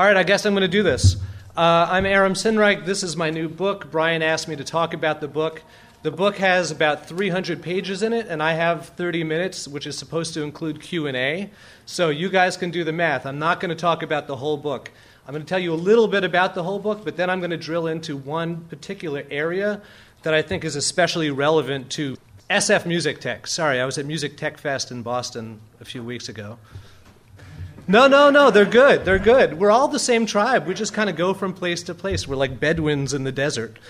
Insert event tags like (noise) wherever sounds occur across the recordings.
All right, I guess I'm going to do this. Uh, I'm Aram Sinnreich. This is my new book. Brian asked me to talk about the book. The book has about 300 pages in it, and I have 30 minutes, which is supposed to include Q&A. So you guys can do the math. I'm not going to talk about the whole book. I'm going to tell you a little bit about the whole book, but then I'm going to drill into one particular area that I think is especially relevant to SF Music Tech. Sorry, I was at Music Tech Fest in Boston a few weeks ago. No, no, no, they're good. They're good. We're all the same tribe. We just kind of go from place to place. We're like Bedouins in the desert.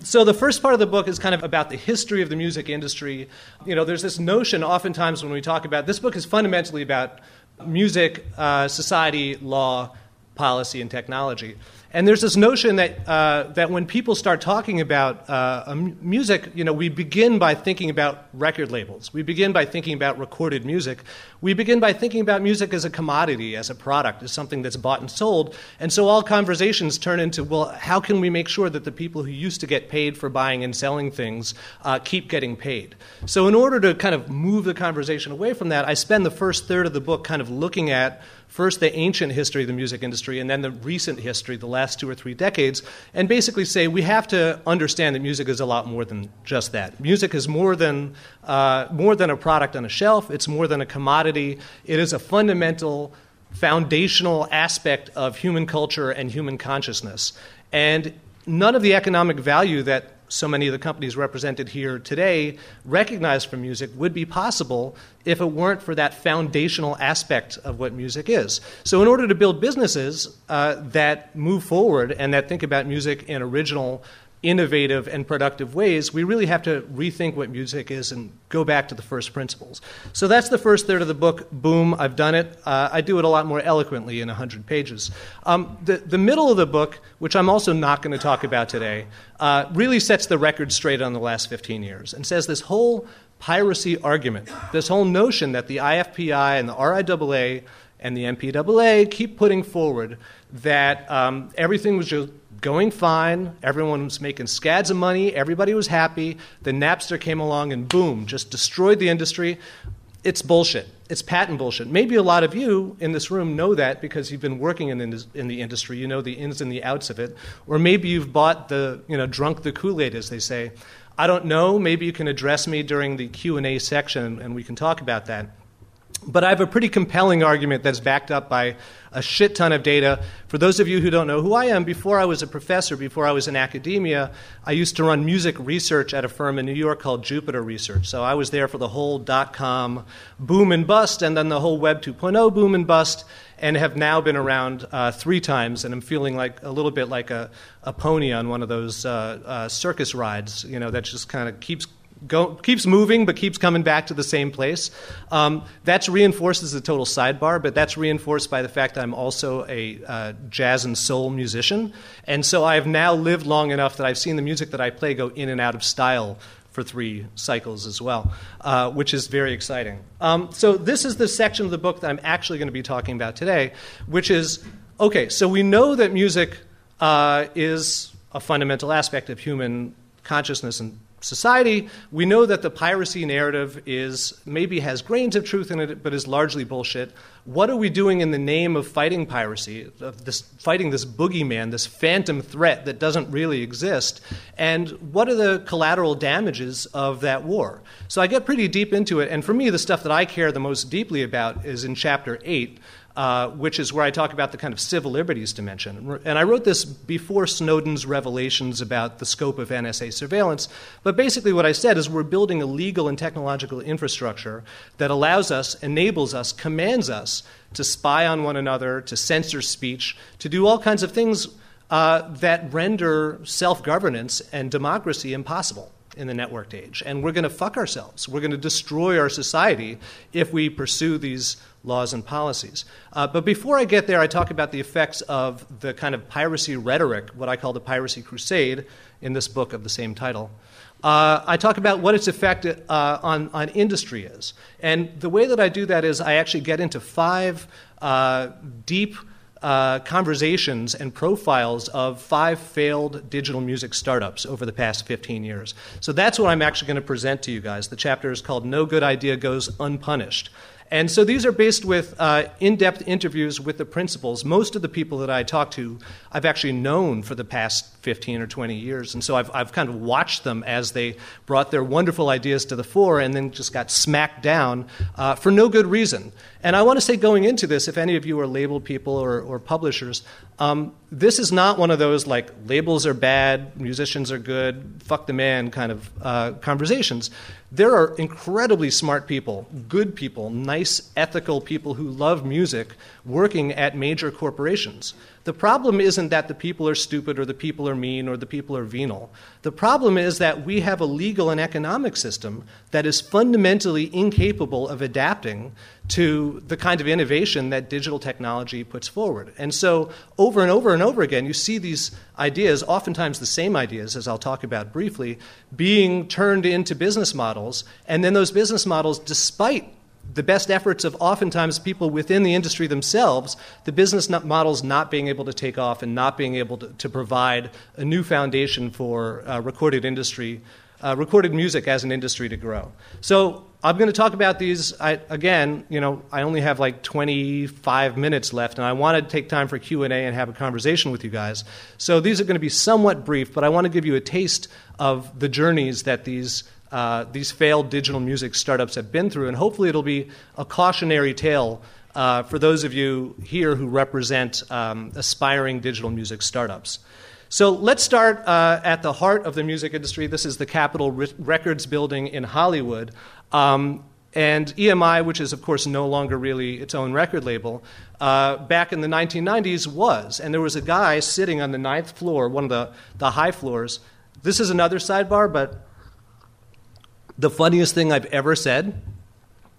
So the first part of the book is kind of about the history of the music industry. You know, there's this notion oftentimes when we talk about this book is fundamentally about music, uh, society, law, policy, and technology. And there's this notion that, uh, that when people start talking about uh, music, you know, we begin by thinking about record labels. We begin by thinking about recorded music. We begin by thinking about music as a commodity, as a product, as something that's bought and sold. And so all conversations turn into, well, how can we make sure that the people who used to get paid for buying and selling things uh, keep getting paid? So in order to kind of move the conversation away from that, I spend the first third of the book kind of looking at first the ancient history of the music industry and then the recent history, the last two or three decades, and basically say we have to understand that music is a lot more than just that. Music is more than, uh, more than a product on a shelf, it's more than a commodity, it is a fundamental, foundational aspect of human culture and human consciousness. And none of the economic value that so many of the companies represented here today recognize from music would be possible if it weren't for that foundational aspect of what music is. So, in order to build businesses uh, that move forward and that think about music in original innovative and productive ways, we really have to rethink what music is and go back to the first principles. So that's the first third of the book. Boom, I've done it. Uh, I do it a lot more eloquently in 100 pages. Um, the, the middle of the book, which I'm also not going to talk about today, uh, really sets the record straight on the last 15 years and says this whole piracy argument, this whole notion that the IFPI and the RIAA and the MPAA keep putting forward that um, everything was just going fine. Everyone was making scads of money. Everybody was happy. Then Napster came along and boom, just destroyed the industry. It's bullshit. It's patent bullshit. Maybe a lot of you in this room know that because you've been working in in the industry. You know the ins and the outs of it. Or maybe you've bought the, you know, drunk the Kool-Aid, as they say. I don't know. Maybe you can address me during the Q&A section and we can talk about that. But I have a pretty compelling argument that's backed up by a shit ton of data. For those of you who don't know who I am, before I was a professor, before I was in academia, I used to run music research at a firm in New York called Jupiter Research. So I was there for the whole dot com boom and bust, and then the whole Web 2.0 boom and bust, and have now been around uh, three times. And I'm feeling like a little bit like a, a pony on one of those uh, uh, circus rides, you know, that just kind of keeps Go, keeps moving but keeps coming back to the same place. Um, that's reinforced as a total sidebar, but that's reinforced by the fact that I'm also a uh, jazz and soul musician. And so I've now lived long enough that I've seen the music that I play go in and out of style for three cycles as well, uh, which is very exciting. Um, so this is the section of the book that I'm actually going to be talking about today, which is okay, so we know that music uh, is a fundamental aspect of human consciousness and society, we know that the piracy narrative is maybe has grains of truth in it, but is largely bullshit. What are we doing in the name of fighting piracy, of this, fighting this boogeyman, this phantom threat that doesn't really exist? And what are the collateral damages of that war? So I get pretty deep into it, and for me, the stuff that I care the most deeply about is in chapter 8, uh, which is where I talk about the kind of civil liberties dimension. And I wrote this before Snowden's revelations about the scope of NSA surveillance. But basically, what I said is we're building a legal and technological infrastructure that allows us, enables us, commands us to spy on one another, to censor speech, to do all kinds of things uh, that render self governance and democracy impossible in the networked age. And we're going to fuck ourselves. We're going to destroy our society if we pursue these laws and policies. Uh, but before I get there, I talk about the effects of the kind of piracy rhetoric, what I call the piracy crusade, in this book of the same title. Uh, I talk about what its effect uh, on, on industry is. And the way that I do that is I actually get into five uh, deep uh, conversations and profiles of five failed digital music startups over the past 15 years. So that's what I'm actually going to present to you guys. The chapter is called No Good Idea Goes Unpunished. And so these are based with uh, in depth interviews with the principals. Most of the people that I talk to, I've actually known for the past 15 or 20 years. And so I've, I've kind of watched them as they brought their wonderful ideas to the fore and then just got smacked down uh, for no good reason. And I want to say, going into this, if any of you are label people or, or publishers, um, this is not one of those like labels are bad, musicians are good, fuck the man kind of uh, conversations. There are incredibly smart people, good people, nice, ethical people who love music working at major corporations. The problem isn't that the people are stupid or the people are mean or the people are venal. The problem is that we have a legal and economic system that is fundamentally incapable of adapting to the kind of innovation that digital technology puts forward. And so, over and over and over again, you see these ideas, oftentimes the same ideas, as I'll talk about briefly, being turned into business models. And then those business models, despite the best efforts of oftentimes people within the industry themselves, the business models not being able to take off and not being able to, to provide a new foundation for uh, recorded industry, uh, recorded music as an industry to grow. So I'm going to talk about these I, again. You know, I only have like 25 minutes left, and I want to take time for Q and A and have a conversation with you guys. So these are going to be somewhat brief, but I want to give you a taste of the journeys that these uh, these failed digital music startups have been through, and hopefully it'll be a cautionary tale uh, for those of you here who represent um, aspiring digital music startups. So let's start uh, at the heart of the music industry. This is the Capitol Re- Records building in Hollywood. Um, and EMI, which is, of course, no longer really its own record label, uh, back in the 1990s was. And there was a guy sitting on the ninth floor, one of the, the high floors. This is another sidebar, but the funniest thing I've ever said,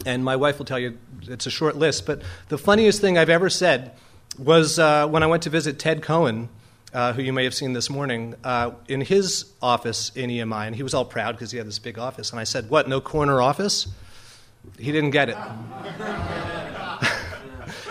and my wife will tell you it's a short list, but the funniest thing I've ever said was uh, when I went to visit Ted Cohen, uh, who you may have seen this morning, uh, in his office in EMI, and he was all proud because he had this big office. And I said, What, no corner office? He didn't get it. (laughs)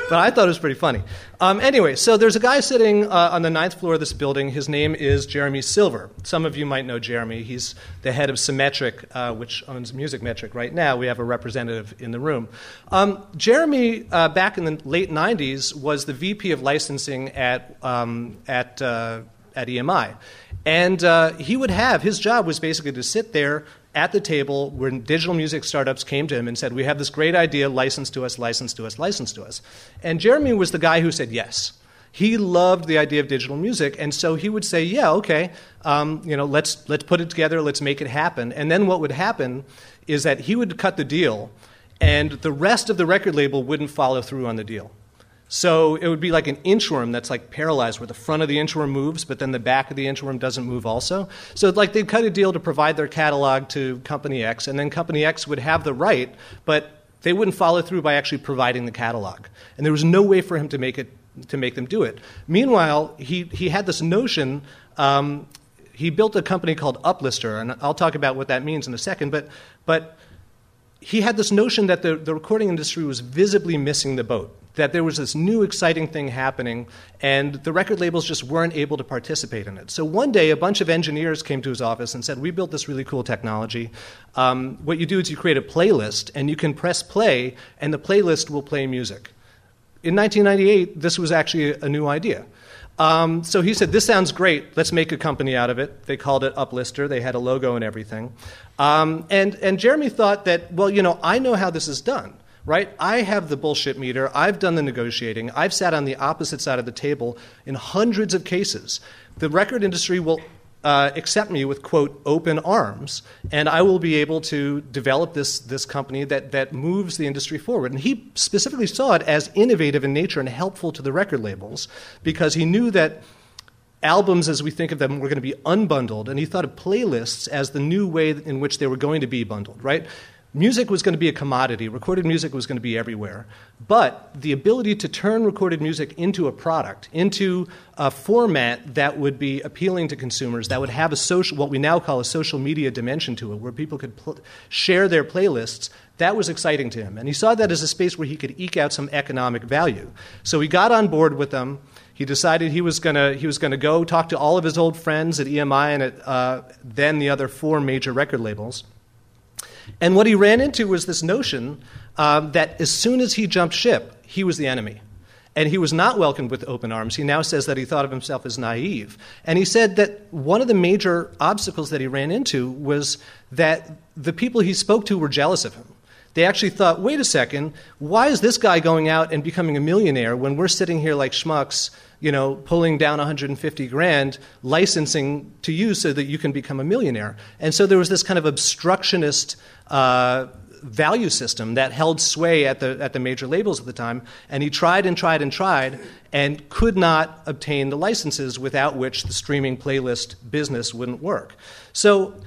but I thought it was pretty funny. Um, anyway, so there's a guy sitting uh, on the ninth floor of this building. His name is Jeremy Silver. Some of you might know Jeremy. He's the head of Semetric, uh, which owns Musicmetric right now. We have a representative in the room. Um, Jeremy, uh, back in the late 90s, was the VP of licensing at, um, at, uh, at EMI. And uh, he would have, his job was basically to sit there at the table when digital music startups came to him and said, We have this great idea, license to us, license to us, license to us. And Jeremy was the guy who said yes. He loved the idea of digital music, and so he would say, "Yeah, okay, um, you know, let's let's put it together, let's make it happen." And then what would happen is that he would cut the deal, and the rest of the record label wouldn't follow through on the deal. So it would be like an inchworm that's like paralyzed, where the front of the inchworm moves, but then the back of the inchworm doesn't move also. So like they'd cut a deal to provide their catalog to Company X, and then Company X would have the right, but they wouldn't follow through by actually providing the catalog. And there was no way for him to make it to make them do it. Meanwhile, he he had this notion. Um, he built a company called Uplister, and I'll talk about what that means in a second. But but he had this notion that the, the recording industry was visibly missing the boat that there was this new exciting thing happening, and the record labels just weren't able to participate in it. So one day, a bunch of engineers came to his office and said, We built this really cool technology. Um, what you do is you create a playlist, and you can press play, and the playlist will play music. In 1998, this was actually a new idea. Um, so he said, This sounds great. Let's make a company out of it. They called it Uplister. They had a logo and everything. Um, and, and Jeremy thought that, well, you know, I know how this is done right? I have the bullshit meter. I've done the negotiating. I've sat on the opposite side of the table in hundreds of cases. The record industry will uh, accept me with quote open arms, and I will be able to develop this this company that that moves the industry forward. And he specifically saw it as innovative in nature and helpful to the record labels because he knew that albums as we think of them were going to be unbundled, and he thought of playlists as the new way in which they were going to be bundled. Right? Music was going to be a commodity, recorded music was going to be everywhere. But the ability to turn recorded music into a product, into a format that would be appealing to consumers, that would have a social, what we now call a social media dimension to it, where people could pl- share their playlists, that was exciting to him. And he saw that as a space where he could eke out some economic value. So he got on board with them. He decided he was going to go talk to all of his old friends at EMI and at uh, then the other four major record labels And what he ran into was this notion um, that as soon as he jumped ship, he was the enemy. And he was not welcomed with open arms. He now says that he thought of himself as naive. And he said that one of the major obstacles that he ran into was that the people he spoke to were jealous of him. They actually thought, wait a second, why is this guy going out and becoming a millionaire when we're sitting here like schmucks, you know, pulling down 150 grand, licensing to you so that you can become a millionaire? And so there was this kind of obstructionist uh, value system that held sway at the, at the major labels at the time. And he tried and tried and tried and could not obtain the licenses without which the streaming playlist business wouldn't work. So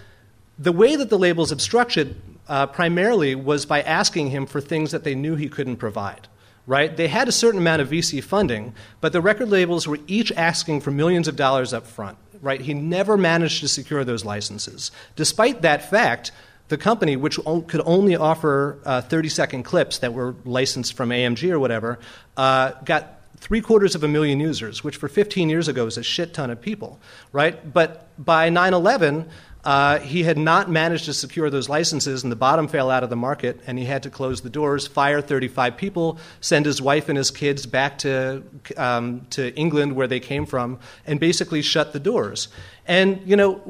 the way that the labels obstructed uh, primarily was by asking him for things that they knew he couldn't provide. Right? They had a certain amount of VC funding, but the record labels were each asking for millions of dollars up front. Right? He never managed to secure those licenses. Despite that fact, the company, which could only offer uh, 30 second clips that were licensed from AMG or whatever, uh, got three quarters of a million users, which for 15 years ago was a shit ton of people, right? But by 9 11, uh, he had not managed to secure those licenses, and the bottom fell out of the market, and he had to close the doors, fire 35 people, send his wife and his kids back to, um, to England, where they came from, and basically shut the doors. And, you know,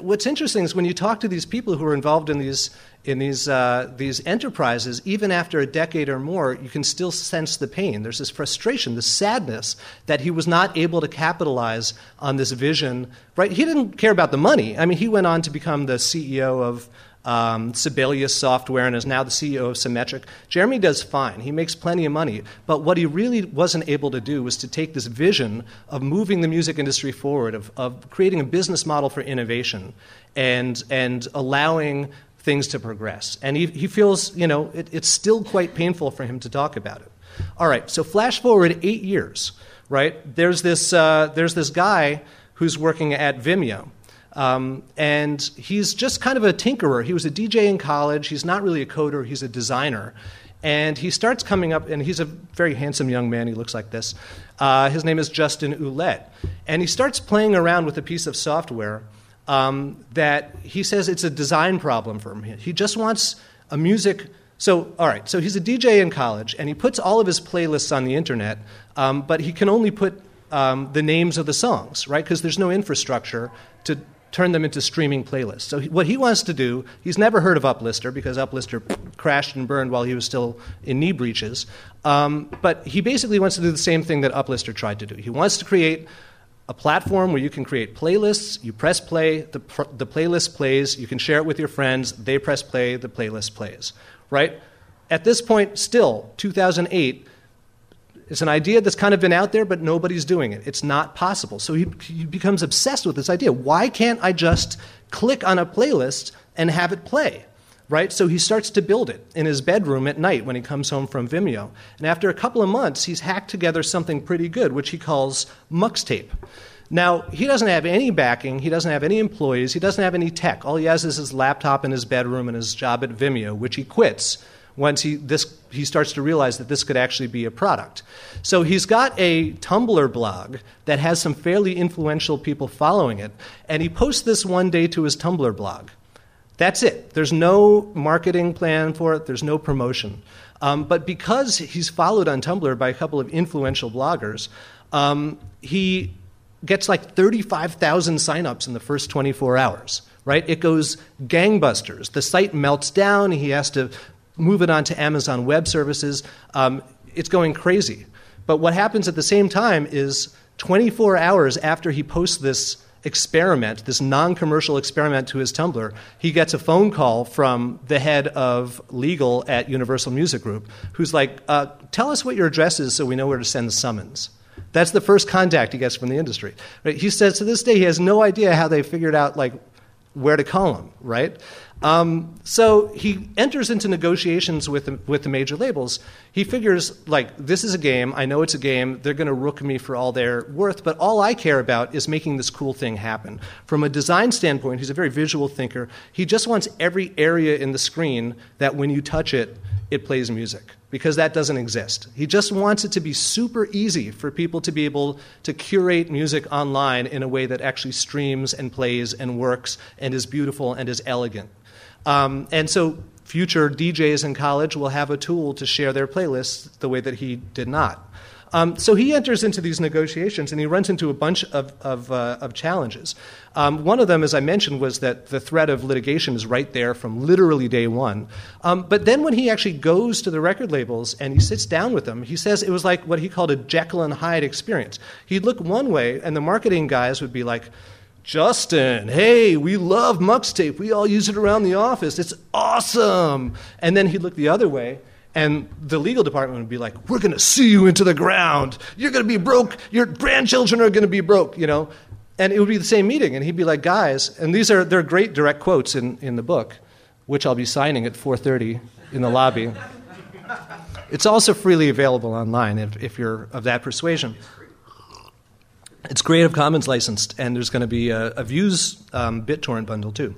what's interesting is when you talk to these people who are involved in these in these uh, these enterprises, even after a decade or more, you can still sense the pain. There's this frustration, this sadness that he was not able to capitalize on this vision. Right? He didn't care about the money. I mean, he went on to become the CEO of um, Sibelius Software and is now the CEO of Semetric. Jeremy does fine. He makes plenty of money. But what he really wasn't able to do was to take this vision of moving the music industry forward, of, of creating a business model for innovation, and, and allowing things to progress. And he, he feels, you know, it, it's still quite painful for him to talk about it. All right, so flash forward eight years, right? There's this, uh, there's this guy who's working at Vimeo. Um, and he's just kind of a tinkerer. He was a DJ in college. He's not really a coder, he's a designer. And he starts coming up, and he's a very handsome young man. He looks like this. Uh, his name is Justin Ouellette. And he starts playing around with a piece of software um, that he says it's a design problem for him. He just wants a music. So, all right, so he's a DJ in college, and he puts all of his playlists on the internet, um, but he can only put um, the names of the songs, right? Because there's no infrastructure to turn them into streaming playlists. So what he wants to do, he's never heard of Uplister because Uplister crashed and burned while he was still in knee breeches. Um, but he basically wants to do the same thing that Uplister tried to do. He wants to create a platform where you can create playlists. You press play, the, pr- the playlist plays. You can share it with your friends. They press play, the playlist plays. Right? At this point, still, 2008, it's an idea that's kind of been out there, but nobody's doing it. It's not possible. So he, he becomes obsessed with this idea. Why can't I just click on a playlist and have it play? Right? So he starts to build it in his bedroom at night when he comes home from Vimeo. And after a couple of months, he's hacked together something pretty good, which he calls Muxtape. Now, he doesn't have any backing, he doesn't have any employees, he doesn't have any tech. All he has is his laptop in his bedroom and his job at Vimeo, which he quits once he, this, he starts to realize that this could actually be a product. So he's got a Tumblr blog that has some fairly influential people following it, and he posts this one day to his Tumblr blog. That's it. There's no marketing plan for it, there's no promotion. Um, but because he's followed on Tumblr by a couple of influential bloggers, um, he gets like 35,000 signups in the first 24 hours right? It goes gangbusters. The site melts down. He has to move it onto Amazon Web Services. Um, it's going crazy. But what happens at the same time is 24 hours after he posts this experiment, this non commercial experiment to his Tumblr, he gets a phone call from the head of legal at Universal Music Group who's like, uh, Tell us what your address is so we know where to send the summons. That's the first contact he gets from the industry. Right? He says to this day he has no idea how they figured out like where to call him, right? Um, so he enters into negotiations with the, with the major labels. He figures, like, this is a game. I know it's a game. They're going to rook me for all they're worth, but all I care about is making this cool thing happen. From a design standpoint, he's a very visual thinker. He just wants every area in the screen that when you touch it, it plays music because that doesn't exist. He just wants it to be super easy for people to be able to curate music online in a way that actually streams and plays and works and is beautiful and is elegant. Um, and so future DJs in college will have a tool to share their playlists the way that he did not. Um, so he enters into these negotiations and he runs into a bunch of, of, uh, of challenges. Um, one of them, as I mentioned, was that the threat of litigation is right there from literally day one. Um, but then when he actually goes to the record labels and he sits down with them, he says it was like what he called a Jekyll and Hyde experience. He'd look one way and the marketing guys would be like, Justin, hey, we love Muxtape. We all use it around the office. It's awesome. And then he'd look the other way, and the legal department would be like, we're going to sue you into the ground. You're going to be broke. Your grandchildren are going to be broke, you know. And it would be the same meeting, and he'd be like, guys, and these are they're great direct quotes in, in the book, which I'll be signing at 4:30 in the lobby. It's also freely available online if, if you're of that persuasion. It's Creative Commons licensed, and there's going to be a, a Views um, BitTorrent bundle too.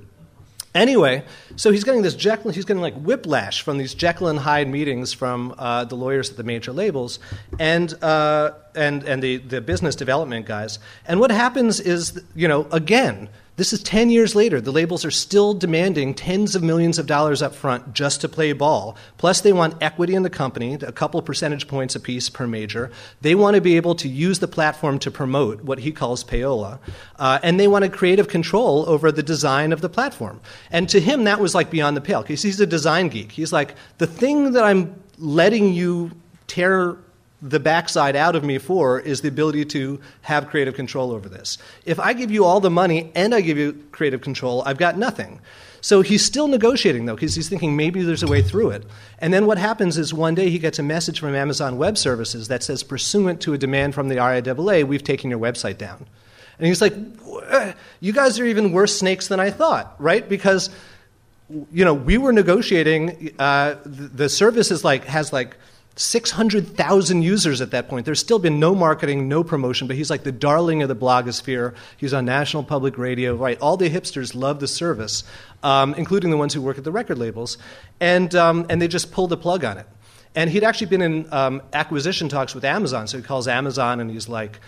Anyway, so he's getting this Jekyll, he's getting like whiplash from these Jekyll and Hyde meetings from uh, the lawyers at the major labels and, uh, and, and the, the business development guys. And what happens is, you know, again, this is 10 years later. The labels are still demanding tens of millions of dollars up front just to play ball. Plus, they want equity in the company, a couple percentage points apiece per major. They want to be able to use the platform to promote what he calls payola. Uh, and they want a creative control over the design of the platform. And to him, that was like beyond the pale because he's a design geek. He's like, the thing that I'm letting you tear the backside out of me for is the ability to have creative control over this. If I give you all the money and I give you creative control, I've got nothing. So he's still negotiating though, because he's thinking maybe there's a way through it. And then what happens is one day he gets a message from Amazon Web Services that says, pursuant to a demand from the RIAA, we've taken your website down. And he's like, you guys are even worse snakes than I thought, right? Because you know, we were negotiating. Uh, the service is like has like 600,000 users at that point. There's still been no marketing, no promotion, but he's like the darling of the blogosphere. He's on national public radio, right? All the hipsters love the service, um, including the ones who work at the record labels. And, um, and they just pulled the plug on it. And he'd actually been in um, acquisition talks with Amazon, so he calls Amazon and he's like,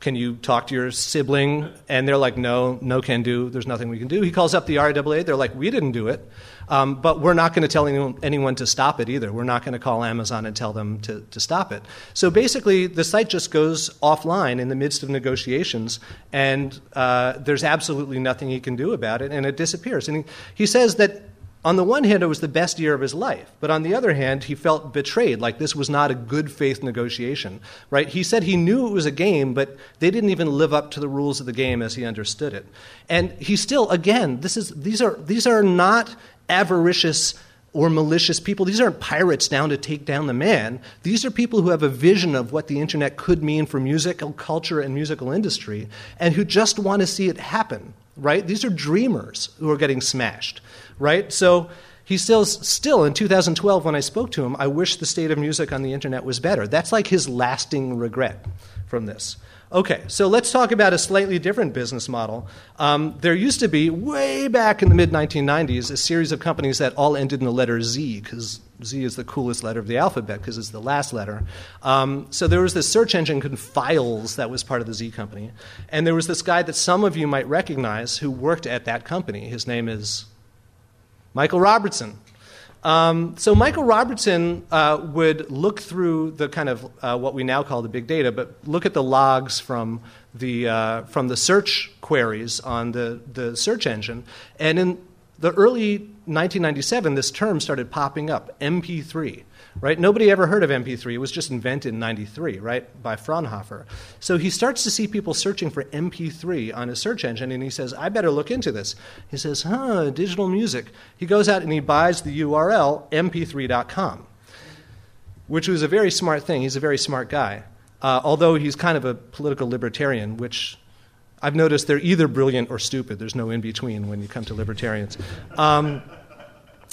can you talk to your sibling? And they're like, no, no can do. There's nothing we can do. He calls up the RIAA. They're like, we didn't do it. Um, but we're not going to tell anyone, anyone, to stop it either. We're not going to call Amazon and tell them to, to stop it. So basically, the site just goes offline in the midst of negotiations, and uh, there's absolutely nothing he can do about it, and it disappears. And he, he says that on the one hand, it was the best year of his life, but on the other hand, he felt betrayed, like this was not a good faith negotiation, right? He said he knew it was a game, but they didn't even live up to the rules of the game as he understood it. And he still, again, this is, these, are, these are not avaricious or malicious people. These aren't pirates down to take down the man. These are people who have a vision of what the internet could mean for musical culture and musical industry and who just want to see it happen, right? These are dreamers who are getting smashed right? So he says, still in 2012, when I spoke to him, I wish the state of music on the internet was better. That's like his lasting regret from this. Okay, so let's talk about a slightly different business model. Um, there used to be, way back in the mid 1990s, a series of companies that all ended in the letter Z, because Z is the coolest letter of the alphabet, because it's the last letter. Um, so there was this search engine called Filez that was part of the Z company. And there was this guy that some of you might recognize who worked at that company. His name is Michael Robertson. Um, so Michael Robertson uh, would look through the kind of uh, what we now call the big data, but look at the logs from the uh, from the search queries on the the search engine, and in the early 1997, this term started popping up, MP3 right? Nobody ever heard of MP3. It was just invented in 93, right, by Fraunhofer. So he starts to see people searching for MP3 on his search engine, and he says, I better look into this. He says, huh, digital music. He goes out and he buys the URL mp3.com, which was a very smart thing. He's a very smart guy. Uh, although he's kind of a political libertarian, which I've noticed they're either brilliant or stupid. There's no in between when you come to libertarians. Um,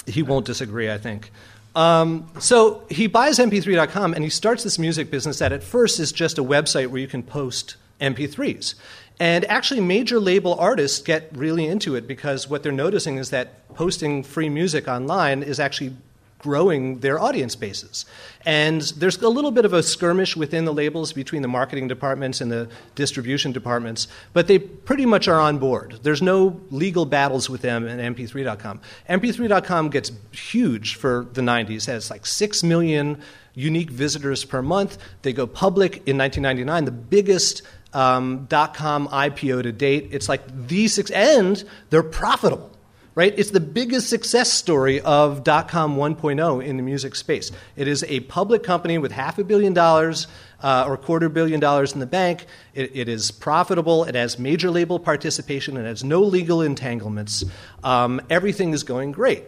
he won't disagree, I think. Um, so he buys mp3.com and he starts this music business that at first is just a website where you can post MP3s. And actually, major label artists get really into it because what they're noticing is that posting free music online is actually growing their audience bases. And there's a little bit of a skirmish within the labels between the marketing departments and the distribution departments, but they pretty much are on board. There's no legal battles with them and MP3.com. MP3.com gets huge for the 90s, has like 6 million unique visitors per month. They go public in 1999, the biggest um, .com IPO to date. It's like the six, and they're profitable right? It's the biggest success story of dot com 1.0 in the music space. It is a public company with half a billion dollars uh, or quarter billion dollars in the bank. It, it is profitable. It has major label participation. It has no legal entanglements. Um, everything is going great.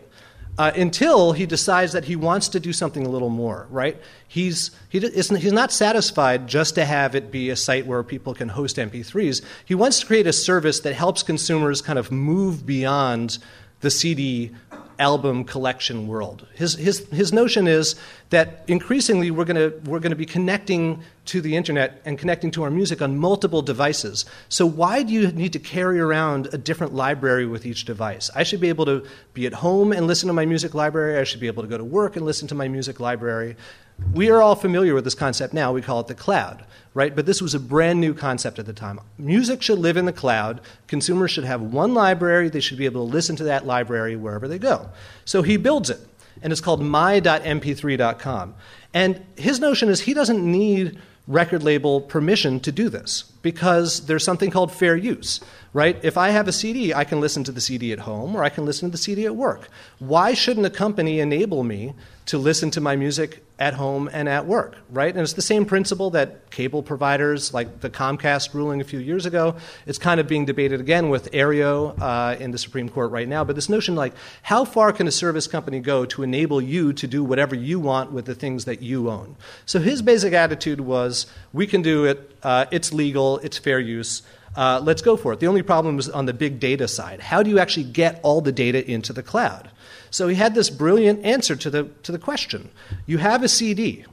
Uh, until he decides that he wants to do something a little more, right? He's, he he's not satisfied just to have it be a site where people can host MP3s. He wants to create a service that helps consumers kind of move beyond the CD album collection world. His, his, his notion is that increasingly we're going we're going to be connecting to the internet and connecting to our music on multiple devices. So, why do you need to carry around a different library with each device? I should be able to be at home and listen to my music library. I should be able to go to work and listen to my music library. We are all familiar with this concept now. We call it the cloud, right? But this was a brand new concept at the time. Music should live in the cloud. Consumers should have one library. They should be able to listen to that library wherever they go. So he builds it, and it's called my.mp3.com. And his notion is he doesn't need record label permission to do this because there's something called fair use, right? If I have a CD, I can listen to the CD at home or I can listen to the CD at work. Why shouldn't a company enable me to listen to my music at home and at work, right? And it's the same principle that cable providers, like the Comcast ruling a few years ago, it's kind of being debated again with Aereo uh, in the Supreme Court right now. But this notion, like, how far can a service company go to enable you to do whatever you want with the things that you own? So his basic attitude was, we can do it, uh, it's legal, it's fair use. Uh, let's go for it. The only problem was on the big data side. How do you actually get all the data into the cloud? So he had this brilliant answer to the, to the question. You have a CD.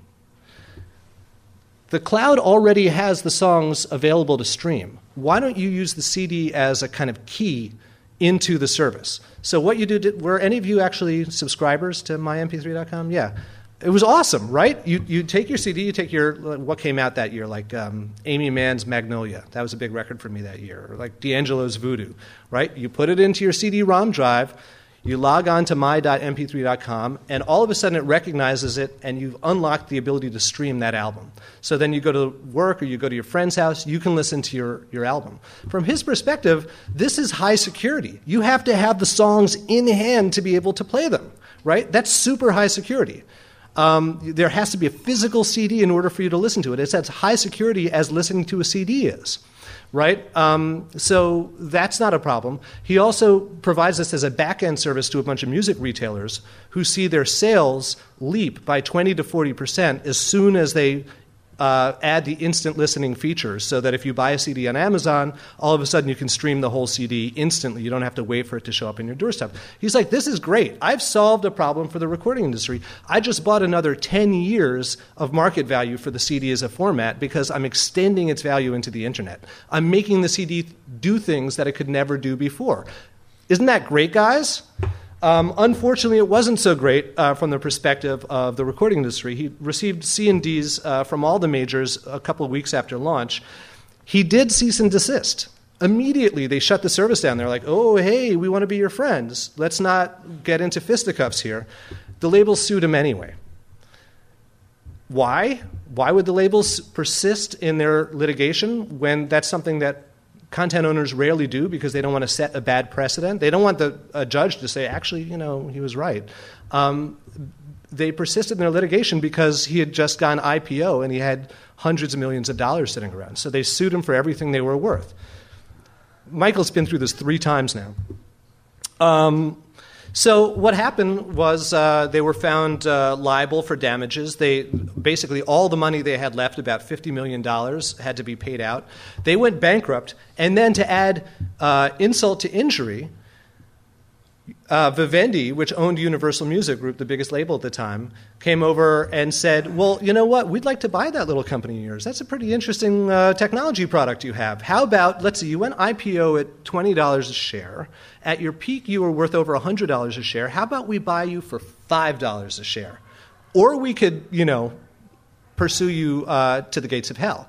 The cloud already has the songs available to stream. Why don't you use the CD as a kind of key into the service? So what you do, did, were any of you actually subscribers to mymp3.com? Yeah. It was awesome, right? You, you take your CD, you take your, what came out that year, like um, Aimee Mann's Magnolia. That was a big record for me that year. Or like D'Angelo's Voodoo, right? You put it into your CD ROM drive, you log on to my.mp3.com, and all of a sudden it recognizes it, and you've unlocked the ability to stream that album. So then you go to work or you go to your friend's house, you can listen to your, your album. From his perspective, this is high security. You have to have the songs in hand to be able to play them, right? That's super high security. Um, there has to be a physical CD in order for you to listen to it. It's as high security as listening to a CD is right? Um, so that's not a problem. He also provides this as a back end service to a bunch of music retailers who see their sales leap by 20 to 40 percent as soon as they uh, add the instant listening features so that if you buy a CD on Amazon, all of a sudden you can stream the whole CD instantly. You don't have to wait for it to show up in your doorstep. He's like, This is great. I've solved a problem for the recording industry. I just bought another 10 years of market value for the CD as a format because I'm extending its value into the internet. I'm making the CD do things that it could never do before. Isn't that great, guys? Um, unfortunately, it wasn't so great uh, from the perspective of the recording industry. He received C and Ds uh, from all the majors a couple of weeks after launch. He did cease and desist. Immediately, they shut the service down. They're like, "Oh, hey, we want to be your friends. Let's not get into fisticuffs here." The labels sued him anyway. Why? Why would the labels persist in their litigation when that's something that content owners rarely do because they don't want to set a bad precedent. They don't want the a judge to say, actually, you know, he was right. Um, they persisted in their litigation because he had just gone IPO and he had hundreds of millions of dollars sitting around. So they sued him for everything they were worth. Michael's been through this three times now. Um, so what happened was uh, they were found uh, liable for damages. They basically all the money they had left, about fifty million dollars, had to be paid out. They went bankrupt, and then to add uh, insult to injury, uh, Vivendi, which owned Universal Music Group, the biggest label at the time, came over and said, Well, you know what? We'd like to buy that little company of yours. That's a pretty interesting uh, technology product you have. How about, let's see, you went IPO at $20 a share. At your peak, you were worth over $100 a share. How about we buy you for $5 a share? Or we could, you know, pursue you uh, to the gates of hell.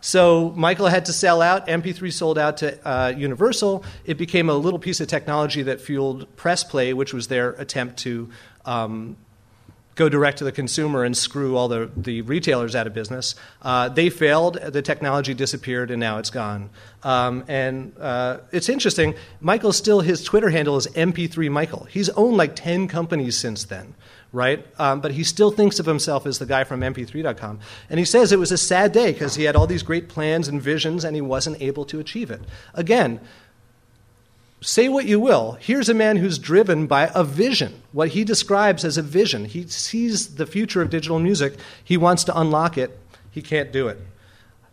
So Michael had to sell out. MP3 sold out to uh, Universal. It became a little piece of technology that fueled Press Play, which was their attempt to um, go direct to the consumer and screw all the, the retailers out of business. Uh, they failed, the technology disappeared, and now it's gone. Um, and uh, it's interesting, Michael still, his Twitter handle is MP3 Michael. He's owned like 10 companies since then right? Um, but he still thinks of himself as the guy from mp3.com. And he says it was a sad day because he had all these great plans and visions and he wasn't able to achieve it. Again, say what you will. Here's a man who's driven by a vision, what he describes as a vision. He sees the future of digital music, he wants to unlock it, he can't do it.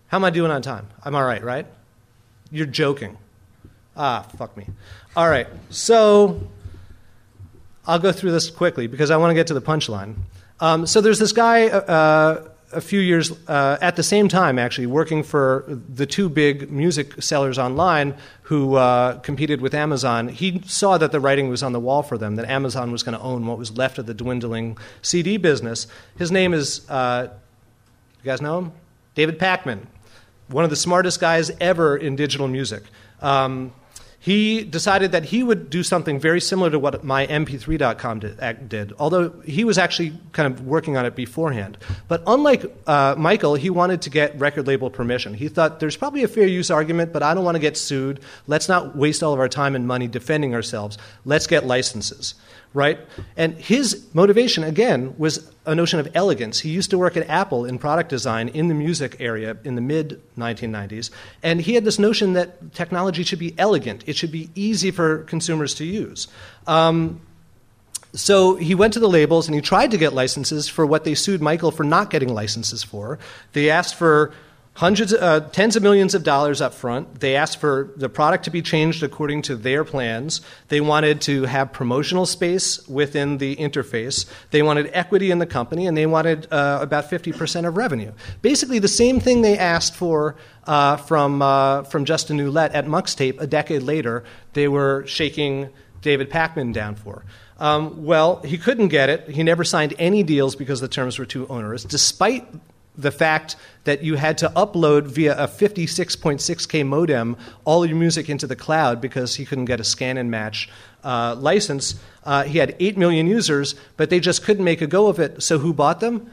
How am I doing on time? I'm all right, right? You're joking. Ah, fuck me. All right, so I'll go through this quickly because I want to get to the punchline. Um, so there's this guy uh, a few years uh, at the same time, actually, working for the two big music sellers online who uh, competed with Amazon. He saw that the writing was on the wall for them, that Amazon was going to own what was left of the dwindling CD business. His name is, uh, you guys know him? David Pakman, one of the smartest guys ever in digital music. Um, he decided that he would do something very similar to what my mp3.com did, did, although he was actually kind of working on it beforehand. But unlike uh, Michael, he wanted to get record label permission. He thought there's probably a fair use argument, but I don't want to get sued. Let's not waste all of our time and money defending ourselves. Let's get licenses right? And his motivation, again, was a notion of elegance. He used to work at Apple in product design in the music area in the mid 1990s, and he had this notion that technology should be elegant, it should be easy for consumers to use. Um, so he went to the labels and he tried to get licenses for what they sued Michael for not getting licenses for. They asked for hundreds, uh, tens of millions of dollars up front. They asked for the product to be changed according to their plans. They wanted to have promotional space within the interface. They wanted equity in the company, and they wanted uh, about 50% of revenue. Basically, the same thing they asked for uh, from, uh, from Justin Ouellette at Muxtape a decade later, they were shaking David Pakman down for. Um, well, he couldn't get it. He never signed any deals because the terms were too onerous, despite the fact that you had to upload via a 56.6K modem all your music into the cloud because he couldn't get a scan and match uh, license. Uh, he had 8 million users, but they just couldn't make a go of it. So who bought them?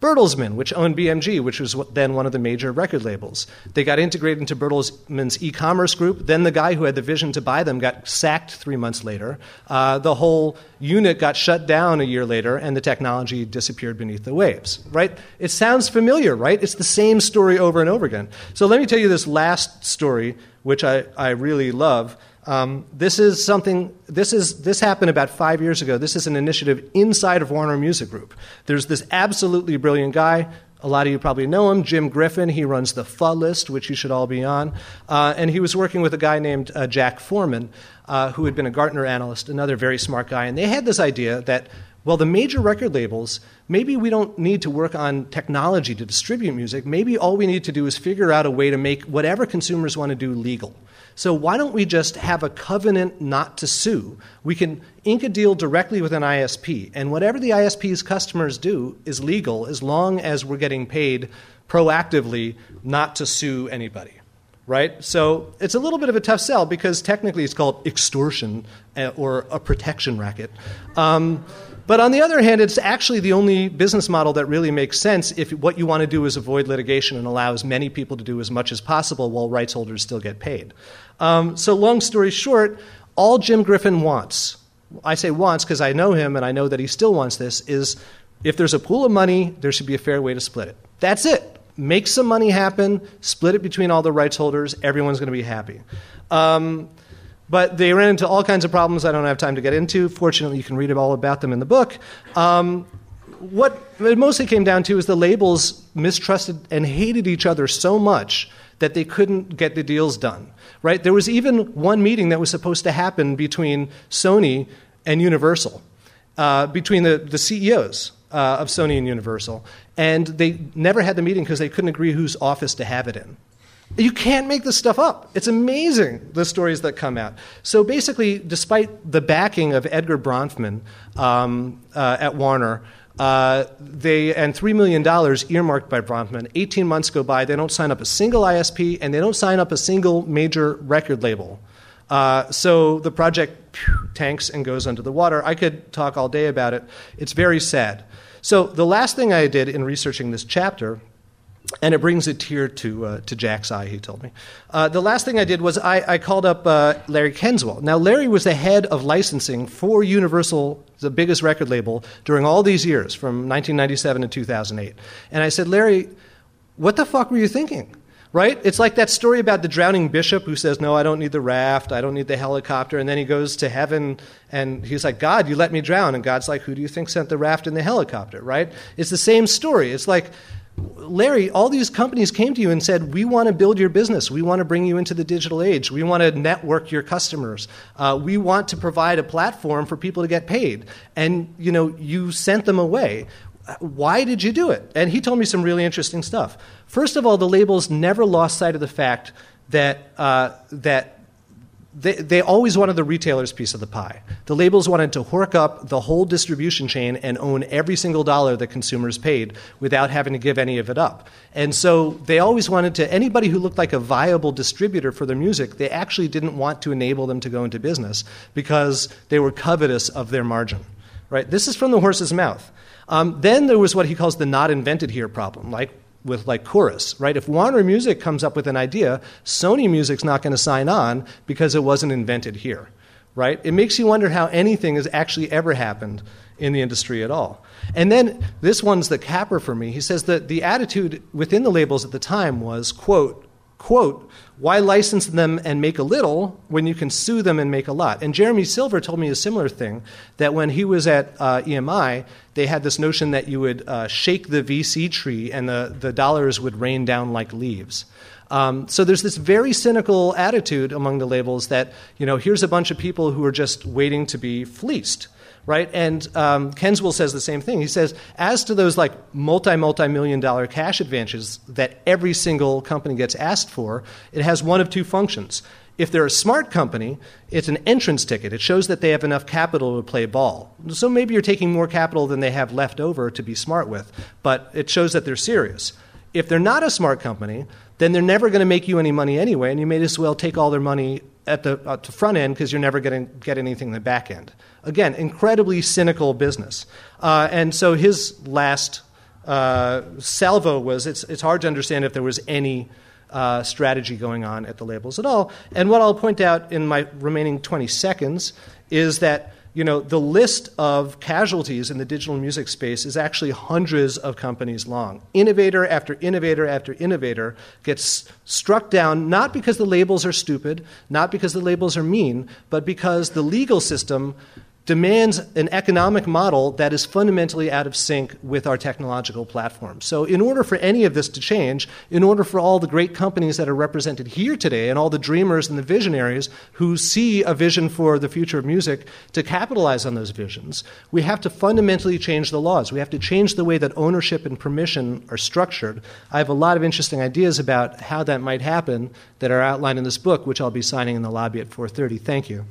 Bertelsmann, which owned BMG, which was then one of the major record labels. They got integrated into Bertelsmann's e commerce group. Then the guy who had the vision to buy them got sacked three months later. Uh, the whole unit got shut down a year later, and the technology disappeared beneath the waves. Right? It sounds familiar, right? It's the same story over and over again. So let me tell you this last story, which I, I really love. Um, this is something. This is this happened about five years ago. This is an initiative inside of Warner Music Group. There's this absolutely brilliant guy. A lot of you probably know him, Jim Griffin. He runs the Pho list, which you should all be on. Uh, and he was working with a guy named uh, Jack Foreman, uh, who had been a Gartner analyst, another very smart guy. And they had this idea that well, the major record labels, maybe we don't need to work on technology to distribute music. Maybe all we need to do is figure out a way to make whatever consumers want to do legal. So why don't we just have a covenant not to sue? We can ink a deal directly with an ISP, and whatever the ISP's customers do is legal as long as we're getting paid proactively not to sue anybody right? So it's a little bit of a tough sell because technically it's called extortion uh, or a protection racket. Um, but on the other hand, it's actually the only business model that really makes sense if what you want to do is avoid litigation and allow as many people to do as much as possible while rights holders still get paid. Um, so, long story short, all Jim Griffin wants, I say wants because I know him and I know that he still wants this, is if there's a pool of money, there should be a fair way to split it. That's it. Make some money happen, split it between all the rights holders, everyone's going to be happy. Um, but they ran into all kinds of problems I don't have time to get into. Fortunately, you can read all about them in the book. Um, what it mostly came down to is the labels mistrusted and hated each other so much that they couldn't get the deals done. Right? There was even one meeting that was supposed to happen between Sony and Universal, uh, between the, the CEOs uh, of Sony and Universal. And they never had the meeting because they couldn't agree whose office to have it in. You can't make this stuff up. It's amazing, the stories that come out. So basically, despite the backing of Edgar Bronfman um, uh, at Warner, uh, they and three million dollars earmarked by Bronfman. Eighteen months go by, they don't sign up a single ISP, and they don't sign up a single major record label. Uh, so the project phew, tanks and goes under the water. I could talk all day about it. It's very sad. So the last thing I did in researching this chapter and it brings a tear to, uh, to Jack's eye, he told me. Uh, the last thing I did was I, I called up uh, Larry Kenswil. Now, Larry was the head of licensing for Universal, the biggest record label, during all these years, from 1997 to 2008. And I said, Larry, what the fuck were you thinking? Right? It's like that story about the drowning bishop who says, No, I don't need the raft, I don't need the helicopter. And then he goes to heaven and he's like, God, you let me drown. And God's like, Who do you think sent the raft and the helicopter? Right? It's the same story. It's like, Larry, all these companies came to you and said, We want to build your business. We want to bring you into the digital age. We want to network your customers. Uh, we want to provide a platform for people to get paid. And, you know, you sent them away. Why did you do it? And he told me some really interesting stuff. First of all, the labels never lost sight of the fact that, uh, that they, they always wanted the retailer's piece of the pie. The labels wanted to hork up the whole distribution chain and own every single dollar that consumers paid without having to give any of it up. And so they always wanted to, anybody who looked like a viable distributor for their music, they actually didn't want to enable them to go into business because they were covetous of their margin. Right? This is from the horse's mouth. Um, then there was what he calls the not invented here problem. Like, with like Choruss, right? If Warner Music comes up with an idea, Sony Music's not going to sign on because it wasn't invented here, right? It makes you wonder how anything has actually ever happened in the industry at all. And then this one's the capper for me. He says that the attitude within the labels at the time was, quote, quote, why license them and make a little when you can sue them and make a lot? And Jeremy Silver told me a similar thing that when he was at uh, EMI, they had this notion that you would uh, shake the VC tree and the, the dollars would rain down like leaves. Um, so there's this very cynical attitude among the labels that, you know, here's a bunch of people who are just waiting to be fleeced right? And um, Kenswil says the same thing. He says, as to those like multi, multi million dollar cash advances that every single company gets asked for, it has one of two functions. If they're a smart company, it's an entrance ticket. It shows that they have enough capital to play ball. So maybe you're taking more capital than they have left over to be smart with, but it shows that they're serious. If they're not a smart company, then they're never going to make you any money anyway, and you may as well take all their money at the, at the front end because you're never going to get anything in the back end. Again, incredibly cynical business. Uh, and so his last uh, salvo was it's, it's hard to understand if there was any uh, strategy going on at the labels at all. And what I'll point out in my remaining 20 seconds is that you know, the list of casualties in the digital music space is actually hundreds of companies long. Innovator after innovator after innovator gets struck down not because the labels are stupid, not because the labels are mean, but because the legal system demands an economic model that is fundamentally out of sync with our technological platform. So, in order for any of this to change, in order for all the great companies that are represented here today and all the dreamers and the visionaries who see a vision for the future of music to capitalize on those visions, we have to fundamentally change the laws. We have to change the way that ownership and permission are structured. I have a lot of interesting ideas about how that might happen that are outlined in this book, which I'll be signing in the lobby at 4:30. Thank you.